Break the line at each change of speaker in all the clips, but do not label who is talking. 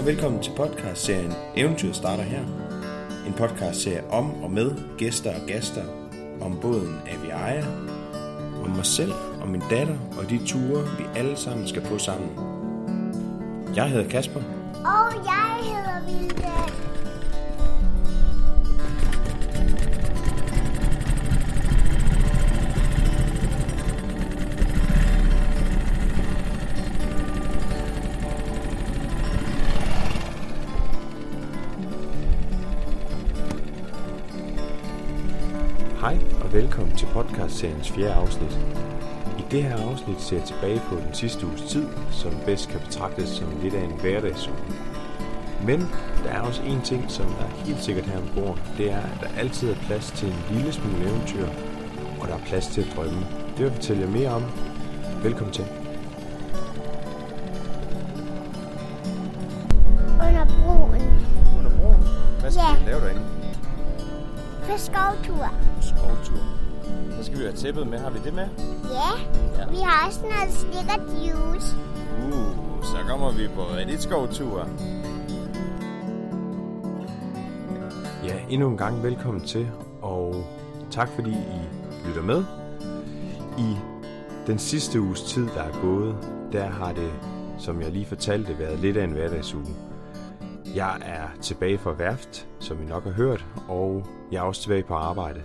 og velkommen til podcastserien Eventyr starter her. En podcastserie om og med gæster og gæster om båden Aviaja, om mig selv og min datter og de ture, vi alle sammen skal på sammen. Jeg hedder Kasper,
Og jeg hedder Vilde.
Velkommen til podcastseriens fjerde afsnit. I det her afsnit ser jeg tilbage på den sidste uges tid, som bedst kan betragtes som lidt af en hverdagsuge. Men der er også en ting, som der er helt sikkert her ombord. Det er, at der altid er plads til en lille smule eventyr, og der er plads til at drømme. Det vil jeg fortælle jer mere om. Velkommen til.
Under broen.
Under broen. Hvad
skal Ja. vi
lave derinde?
På skovtur.
Skovtur. Så skal vi have tæppet med. Har vi det med?
Ja,
Ja.
vi har også noget slik og juice.
Uh, så kommer vi på rigtig skovtur. Ja, endnu en gang velkommen til, og tak fordi I lytter med. I den sidste uges tid, der er gået, der har det, som jeg lige fortalte, været lidt af en hverdagsuge. Jeg er tilbage fra værft, som I nok har hørt, og jeg er også tilbage på arbejde.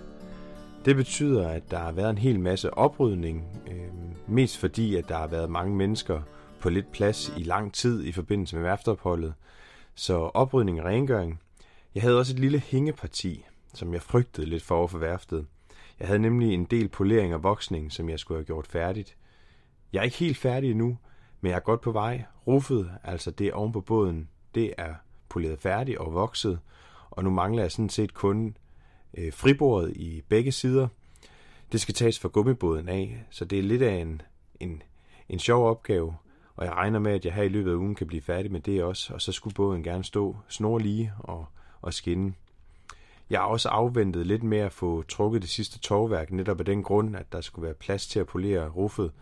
Det betyder, at der har været en hel masse oprydning, øh, mest fordi, at der har været mange mennesker på lidt plads i lang tid i forbindelse med værftopholdet. Så oprydning og rengøring. Jeg havde også et lille hængeparti, som jeg frygtede lidt for over for værftet. Jeg havde nemlig en del polering og voksning, som jeg skulle have gjort færdigt. Jeg er ikke helt færdig endnu, men jeg er godt på vej. Ruffet, altså det oven på båden, det er poleret færdigt og vokset, og nu mangler jeg sådan set kun øh, fribordet i begge sider. Det skal tages fra gummibåden af, så det er lidt af en, en, en sjov opgave, og jeg regner med, at jeg her i løbet af ugen kan blive færdig med det også, og så skulle båden gerne stå snorlige og, og skinne. Jeg har også afventet lidt med at få trukket det sidste tovværk, netop af den grund, at der skulle være plads til at polere ruffet.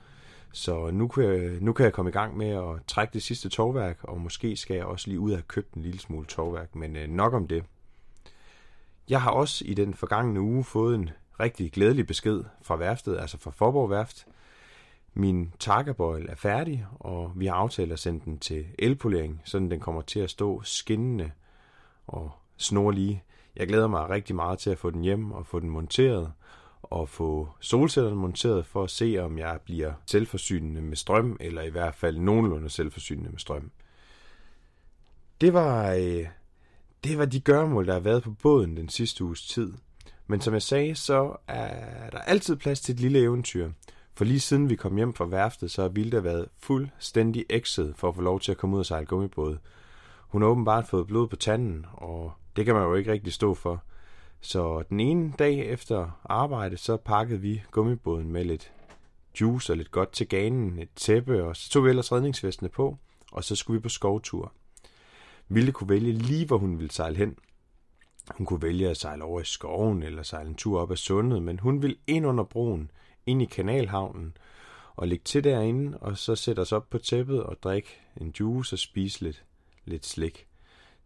Så nu kan, jeg, nu kan jeg komme i gang med at trække det sidste tovværk, og måske skal jeg også lige ud og have købt en lille smule tovværk, men øh, nok om det. Jeg har også i den forgangne uge fået en rigtig glædelig besked fra værftet, altså fra Forborg Værft. Min takkebøjle er færdig, og vi har aftalt at sende den til elpolering, så den kommer til at stå skinnende og snorlige. Jeg glæder mig rigtig meget til at få den hjem og få den monteret, og få solcellerne monteret for at se, om jeg bliver selvforsynende med strøm, eller i hvert fald nogenlunde selvforsynende med strøm. Det var, øh, det var de gørmål, der har været på båden den sidste uges tid. Men som jeg sagde, så er der altid plads til et lille eventyr. For lige siden vi kom hjem fra værftet, så har Vilda været fuldstændig ekset for at få lov til at komme ud og sejle gummibåd. Hun har åbenbart fået blod på tanden, og det kan man jo ikke rigtig stå for. Så den ene dag efter arbejde, så pakkede vi gummibåden med lidt juice og lidt godt til ganen, et tæppe, og så tog vi ellers redningsvestene på, og så skulle vi på skovtur. Vilde kunne vælge lige, hvor hun ville sejle hen. Hun kunne vælge at sejle over i skoven eller sejle en tur op ad sundet, men hun ville ind under broen, ind i kanalhavnen, og ligge til derinde, og så sætte os op på tæppet og drikke en juice og spise lidt, lidt slik.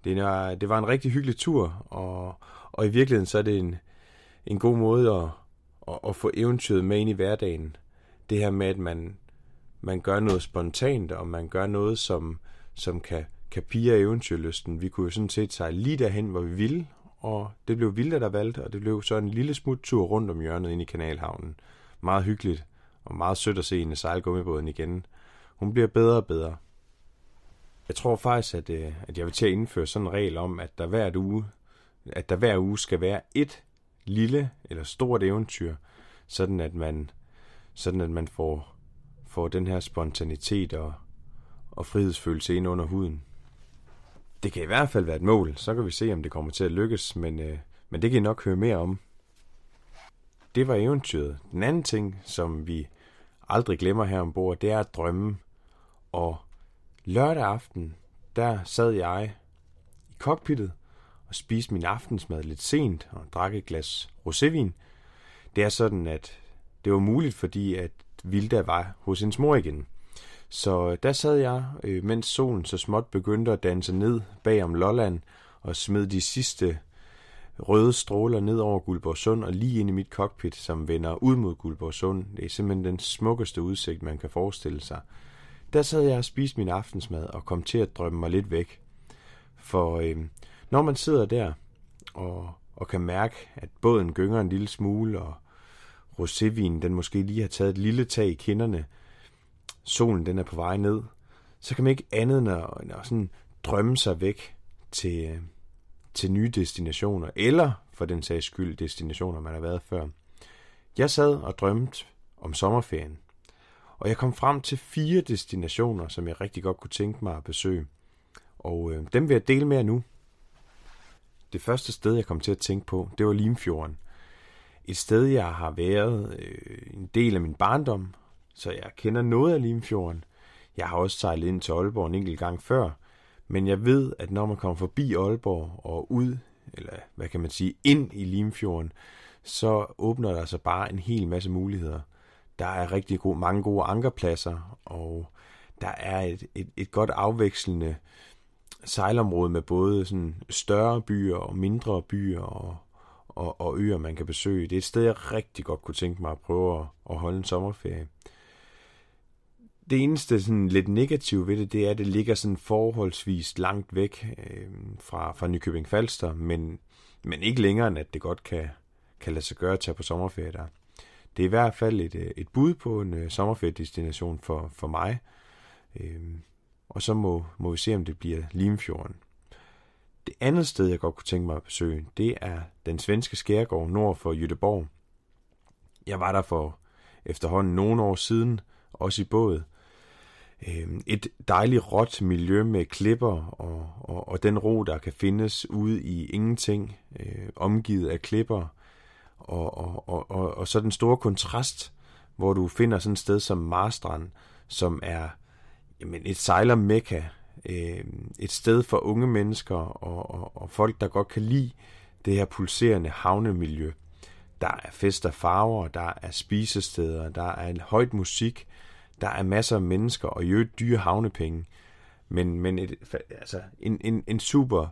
Det var, det var en rigtig hyggelig tur, og, og i virkeligheden så er det en, en god måde at, at, at få eventyret med ind i hverdagen. Det her med, at man, man gør noget spontant, og man gør noget, som, som kan, kan pige eventyrlysten. Vi kunne jo sådan set sejle lige derhen, hvor vi ville, og det blev Vilda, der valgte, og det blev så en lille smut tur rundt om hjørnet ind i kanalhavnen. Meget hyggeligt, og meget sødt at se hende sejle gummibåden igen. Hun bliver bedre og bedre. Jeg tror faktisk, at, øh, at jeg vil til at indføre sådan en regel om, at der hver uge, at der hver uge skal være et lille eller stort eventyr, sådan at man, sådan at man får, får den her spontanitet og, og frihedsfølelse ind under huden. Det kan i hvert fald være et mål, så kan vi se, om det kommer til at lykkes, men, øh, men det kan I nok høre mere om. Det var eventyret. Den anden ting, som vi aldrig glemmer her ombord, det er at drømme. Og lørdag aften, der sad jeg i cockpittet og spiste min aftensmad lidt sent og drak et glas rosévin. Det er sådan, at det var muligt, fordi at Vilda var hos hendes mor igen. Så øh, der sad jeg, øh, mens solen så småt begyndte at danse ned bag om Lolland, og smed de sidste røde stråler ned over Guldborgsund og lige ind i mit cockpit, som vender ud mod Guldborgsund. Det er simpelthen den smukkeste udsigt, man kan forestille sig. Der sad jeg og spiste min aftensmad og kom til at drømme mig lidt væk. For øh, når man sidder der og, og kan mærke, at båden gynger en lille smule, og rosévinen den måske lige har taget et lille tag i kinderne, solen den er på vej ned, så kan man ikke andet end at, end at sådan drømme sig væk til, øh, til nye destinationer, eller for den sags skyld destinationer, man har været før. Jeg sad og drømte om sommerferien, og jeg kom frem til fire destinationer, som jeg rigtig godt kunne tænke mig at besøge. Og øh, dem vil jeg dele med jer nu. Det første sted, jeg kom til at tænke på, det var Limfjorden. Et sted, jeg har været øh, en del af min barndom, så jeg kender noget af Limfjorden. Jeg har også sejlet ind til Aalborg en enkelt gang før, men jeg ved, at når man kommer forbi Aalborg og ud, eller hvad kan man sige, ind i Limfjorden, så åbner der sig bare en hel masse muligheder. Der er rigtig gode, mange gode ankerpladser, og der er et, et, et godt afvekslende sejlområde med både sådan større byer og mindre byer og, og, og øer, man kan besøge. Det er et sted, jeg rigtig godt kunne tænke mig at prøve at, at holde en sommerferie det eneste sådan lidt negative ved det, det er, at det ligger sådan forholdsvis langt væk øh, fra, fra Nykøbing Falster, men, men ikke længere end at det godt kan, kan lade sig gøre at tage på sommerferie der. Det er i hvert fald et, øh, et bud på en øh, sommerferiedestination for, for mig. Øh, og så må, må vi se, om det bliver Limfjorden. Det andet sted, jeg godt kunne tænke mig at besøge, det er den svenske skærgård nord for Jødeborg. Jeg var der for efterhånden nogle år siden, også i båd, øh, et dejligt råt miljø med klipper og, og, og den ro, der kan findes ude i ingenting, øh, omgivet af klipper, og, og, og, og, og så den store kontrast, hvor du finder sådan et sted som Marstrand, som er jamen, et sejlermekka, øh, et sted for unge mennesker og, og, og folk, der godt kan lide det her pulserende havnemiljø. Der er fester farver, der er spisesteder, der er en højt musik, der er masser af mennesker og jo dyre havnepenge. Men, men et, altså, en, en, en, super,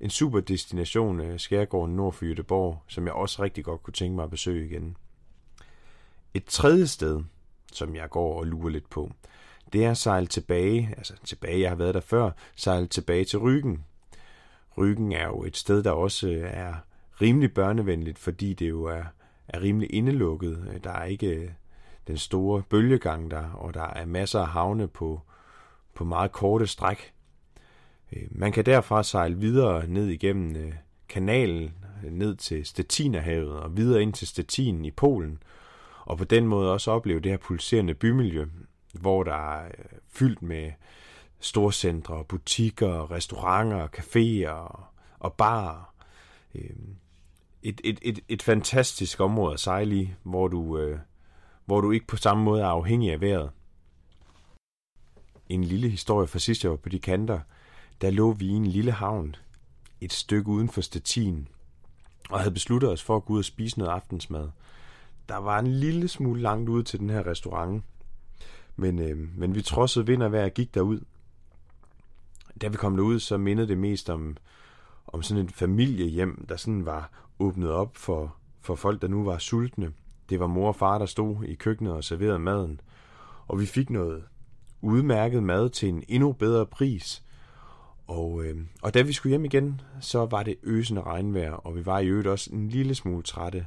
en super destination, øh, Skærgården nord for Jødeborg, som jeg også rigtig godt kunne tænke mig at besøge igen. Et tredje sted, som jeg går og lurer lidt på, det er at sejle tilbage, altså tilbage, jeg har været der før, sejle tilbage til Ryggen. Ryggen er jo et sted, der også øh, er rimelig børnevenligt, fordi det jo er, er rimelig indelukket. Øh, der er ikke den store bølgegang der, og der er masser af havne på, på meget korte stræk. Øh, man kan derfra sejle videre ned igennem øh, kanalen, ned til Stetinerhavet og videre ind til Stettin i Polen, og på den måde også opleve det her pulserende bymiljø, hvor der er øh, fyldt med storcentre, butikker, restauranter, caféer og barer. Et, et, et, et fantastisk område at sejle i, hvor du hvor du ikke på samme måde er afhængig af vejret. En lille historie fra sidste år på de kanter, der lå vi i en lille havn, et stykke uden for Stettin, og havde besluttet os for at gå ud og spise noget aftensmad. Der var en lille smule langt ud til den her restaurant, men, øh, men vi trodsede vind og vejr og gik derud. Da vi kom derud, så mindede det mest om, om sådan et familiehjem, der sådan var åbnet op for, for folk, der nu var sultne. Det var mor og far, der stod i køkkenet og serverede maden, og vi fik noget udmærket mad til en endnu bedre pris. Og, øh, og da vi skulle hjem igen, så var det øsende regnvejr, og vi var i øvrigt også en lille smule trætte.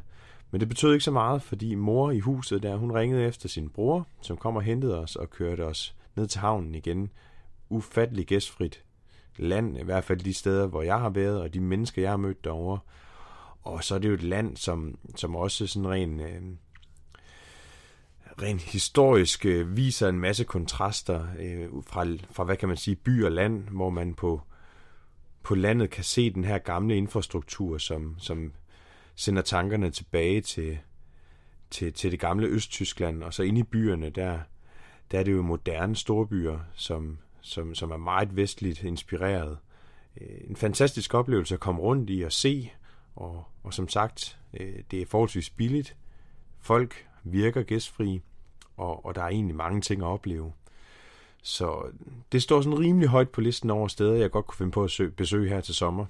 Men det betød ikke så meget, fordi mor i huset der, hun ringede efter sin bror, som kom og hentede os og kørte os ned til havnen igen. Ufattelig gæstfrit land, i hvert fald de steder, hvor jeg har været, og de mennesker, jeg har mødt derovre. Og så er det jo et land, som, som også sådan ren, øh, ren historisk øh, viser en masse kontraster øh, fra, fra, hvad kan man sige, by og land, hvor man på, på landet kan se den her gamle infrastruktur, som, som sender tankerne tilbage til, til, til det gamle Østtyskland, og så inde i byerne, der, der er det jo moderne storbyer, som, som, som er meget vestligt inspireret. Øh, en fantastisk oplevelse at komme rundt i og se, og, og som sagt, øh, det er forholdsvis billigt. Folk virker gæstfri, og, og der er egentlig mange ting at opleve. Så det står sådan rimelig højt på listen over steder, jeg godt kunne finde på at besøge her til sommer.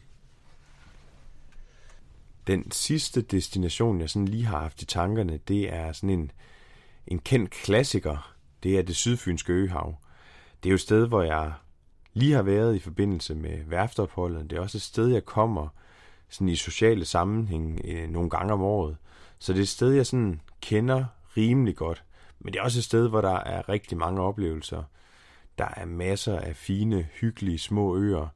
Den sidste destination, jeg sådan lige har haft i tankerne, det er sådan en, en kendt klassiker. Det er det sydfynske øhav. Det er jo et sted, hvor jeg lige har været i forbindelse med værftopholdet. Det er også et sted, jeg kommer sådan i sociale sammenhæng øh, nogle gange om året. Så det er et sted, jeg sådan kender rimelig godt. Men det er også et sted, hvor der er rigtig mange oplevelser. Der er masser af fine, hyggelige små øer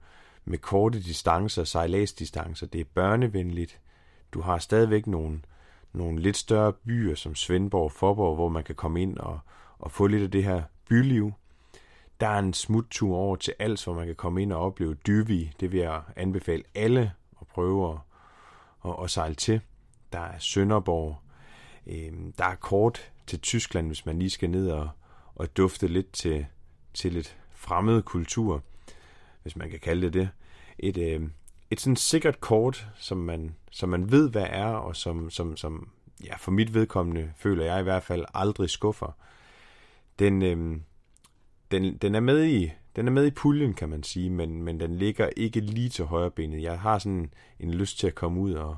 med korte distancer, sejladsdistancer. Det er børnevenligt. Du har stadigvæk nogle, nogle lidt større byer som Svendborg og Forborg, hvor man kan komme ind og, og få lidt af det her byliv. Der er en smuttur over til Als, hvor man kan komme ind og opleve Dyvi. Det vil jeg anbefale alle prøve at, at, at sejle til. Der er Sønderborg. Øhm, der er kort til Tyskland, hvis man lige skal ned og, og dufte lidt til, til lidt fremmed kultur, hvis man kan kalde det det. Et, øh, et sådan sikkert kort, som man, som man ved, hvad er, og som, som, som ja, for mit vedkommende føler jeg i hvert fald aldrig skuffer. Den, øh, den, den, er med i, den er med i puljen, kan man sige, men, men den ligger ikke lige til højre benet. Jeg har sådan en lyst til at komme ud og,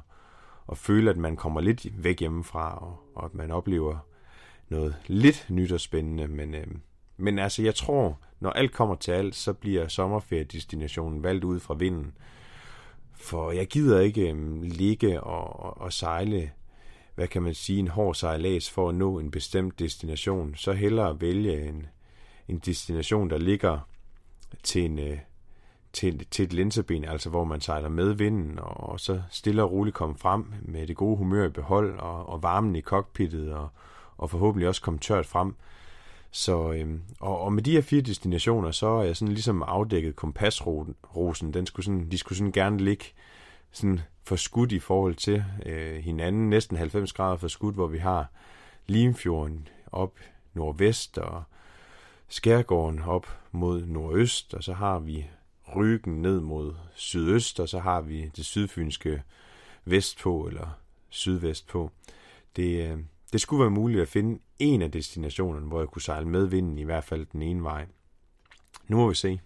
og føle, at man kommer lidt væk hjemmefra, og, og at man oplever noget lidt nyt og spændende. Men, øh, men altså, jeg tror, når alt kommer til alt, så bliver sommerferiedestinationen valgt ud fra vinden. For jeg gider ikke øh, ligge og, og, og sejle, hvad kan man sige, en hård sejlads for at nå en bestemt destination. Så hellere vælge en, en destination, der ligger til, en, øh, til, til et linseben, altså hvor man sejler med vinden, og, og så stille og roligt komme frem med det gode humør i behold, og, og varmen i cockpittet, og, og forhåbentlig også komme tørt frem. Så, øhm, og, og med de her fire destinationer, så er jeg sådan ligesom afdækket kompasrosen. Den skulle sådan, de skulle sådan gerne ligge sådan forskudt i forhold til øh, hinanden, næsten 90 grader forskudt, hvor vi har Limfjorden op nordvest og Skærgården op mod nordøst, og så har vi Ryggen ned mod sydøst, og så har vi det sydfynske vestpå eller sydvestpå. Det, øh, det skulle være muligt at finde en af destinationerne, hvor jeg kunne sejle med vinden, i hvert fald den ene vej. Nu må vi se.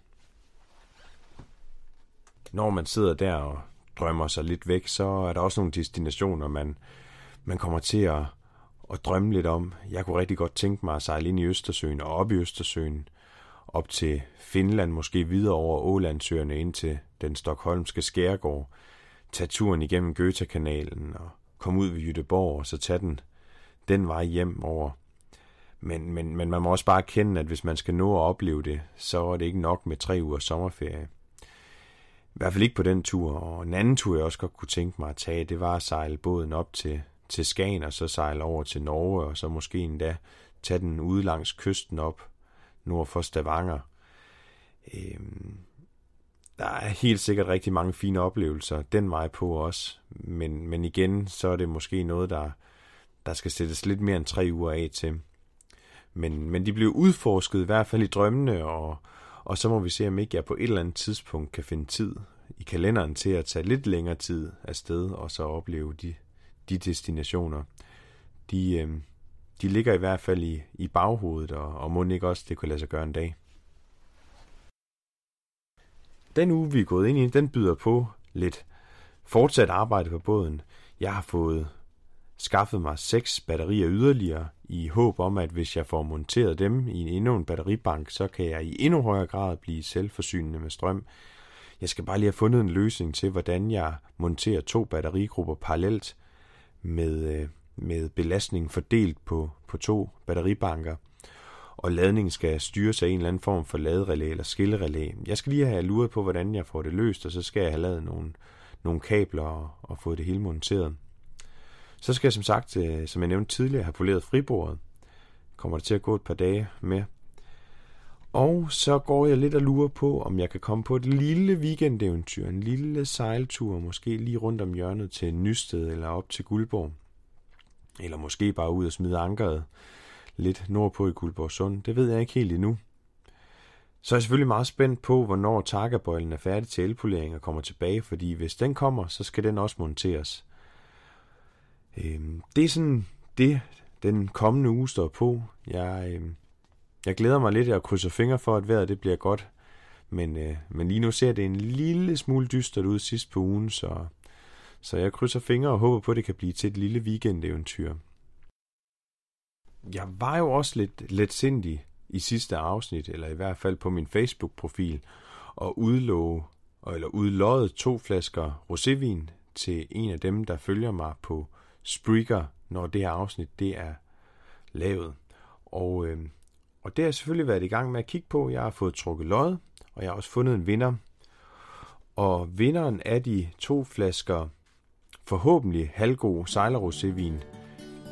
Når man sidder der og drømmer sig lidt væk, så er der også nogle destinationer, man, man kommer til at, og drømme lidt om. Jeg kunne rigtig godt tænke mig at sejle ind i Østersøen og op i Østersøen, op til Finland, måske videre over Ålandsøerne ind til den stokholmske skærgård, tage turen igennem Goethe-kanalen og komme ud ved Jytteborg og så tage den, den vej hjem over. Men, men, men man må også bare kende, at hvis man skal nå at opleve det, så er det ikke nok med tre uger sommerferie. I hvert fald ikke på den tur. Og en anden tur, jeg også godt kunne tænke mig at tage, det var at sejle båden op til, til Skagen, og så sejle over til Norge, og så måske endda tage den ude langs kysten op, nord for Stavanger. Øhm, der er helt sikkert rigtig mange fine oplevelser den vej på også, men, men igen, så er det måske noget, der, der skal sættes lidt mere end tre uger af til. Men, men de blev udforsket i hvert fald i drømmene, og, og så må vi se, om ikke jeg på et eller andet tidspunkt kan finde tid i kalenderen til at tage lidt længere tid afsted, og så opleve de, de destinationer. De, øh, de ligger i hvert fald i, i baghovedet, og, og må ikke også det kunne lade sig gøre en dag. Den uge, vi er gået ind i, den byder på lidt fortsat arbejde på båden. Jeg har fået skaffet mig seks batterier yderligere, i håb om, at hvis jeg får monteret dem i endnu en batteribank, så kan jeg i endnu højere grad blive selvforsynende med strøm. Jeg skal bare lige have fundet en løsning til, hvordan jeg monterer to batterigrupper parallelt med, øh, med belastning fordelt på, på to batteribanker. Og ladningen skal styres af en eller anden form for laderelæ eller skillerelæ. Jeg skal lige have luret på, hvordan jeg får det løst, og så skal jeg have lavet nogle, nogle kabler og, og fået det hele monteret. Så skal jeg som sagt, øh, som jeg nævnte tidligere, have poleret fribordet. Kommer det til at gå et par dage med. Og så går jeg lidt og lurer på, om jeg kan komme på et lille weekendeventyr, en lille sejltur, måske lige rundt om hjørnet til Nysted eller op til Guldborg. Eller måske bare ud og smide ankeret lidt nordpå i Guldborg Sund. Det ved jeg ikke helt endnu. Så er jeg selvfølgelig meget spændt på, hvornår takkebøjlen er færdig til elpolering og kommer tilbage, fordi hvis den kommer, så skal den også monteres. Øhm, det er sådan det, den kommende uge står på. Jeg, øhm, jeg glæder mig lidt, og krydser fingre for, at vejret det bliver godt. Men, øh, men lige nu ser det en lille smule dystert ud sidst på ugen, så, så jeg krydser fingre og håber på, at det kan blive til et lille weekendeventyr. Jeg var jo også lidt let sindig i sidste afsnit, eller i hvert fald på min Facebook-profil, og udlove, eller udlåede to flasker rosévin til en af dem, der følger mig på Spreaker, når det her afsnit det er lavet. Og, øh, og det har jeg selvfølgelig været i gang med at kigge på. Jeg har fået trukket lod, og jeg har også fundet en vinder. Og vinderen af de to flasker forhåbentlig halvgod sejlerrosévin,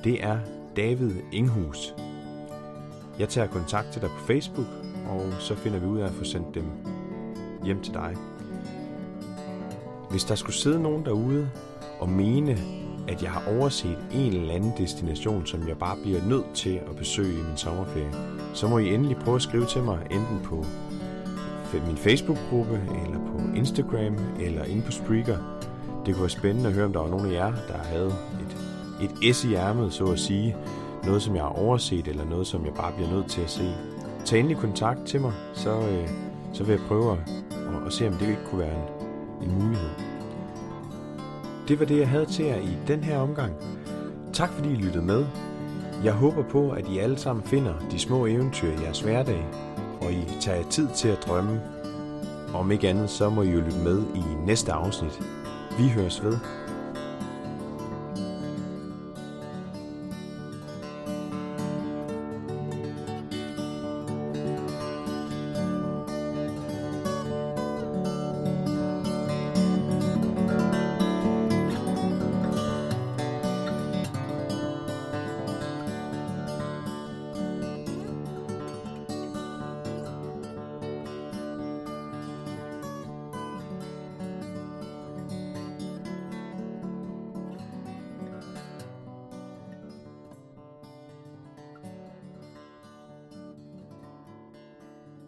det er David Inghus. Jeg tager kontakt til dig på Facebook, og så finder vi ud af at få sendt dem hjem til dig. Hvis der skulle sidde nogen derude og mene, at jeg har overset en eller anden destination, som jeg bare bliver nødt til at besøge i min sommerferie, så må I endelig prøve at skrive til mig, enten på min Facebook-gruppe, eller på Instagram, eller inde på Spreaker. Det kunne være spændende at høre, om der var nogen af jer, der havde et, et S i ærmet, så at sige. Noget, som jeg har overset, eller noget, som jeg bare bliver nødt til at se. Tag endelig kontakt til mig, så, øh, så vil jeg prøve at, at, at se, om det ikke kunne være en, en mulighed. Det var det, jeg havde til jer i den her omgang. Tak fordi I lyttede med. Jeg håber på, at I alle sammen finder de små eventyr i jeres hverdag, og I tager tid til at drømme. Om ikke andet, så må I jo lytte med i næste afsnit. Vi høres ved.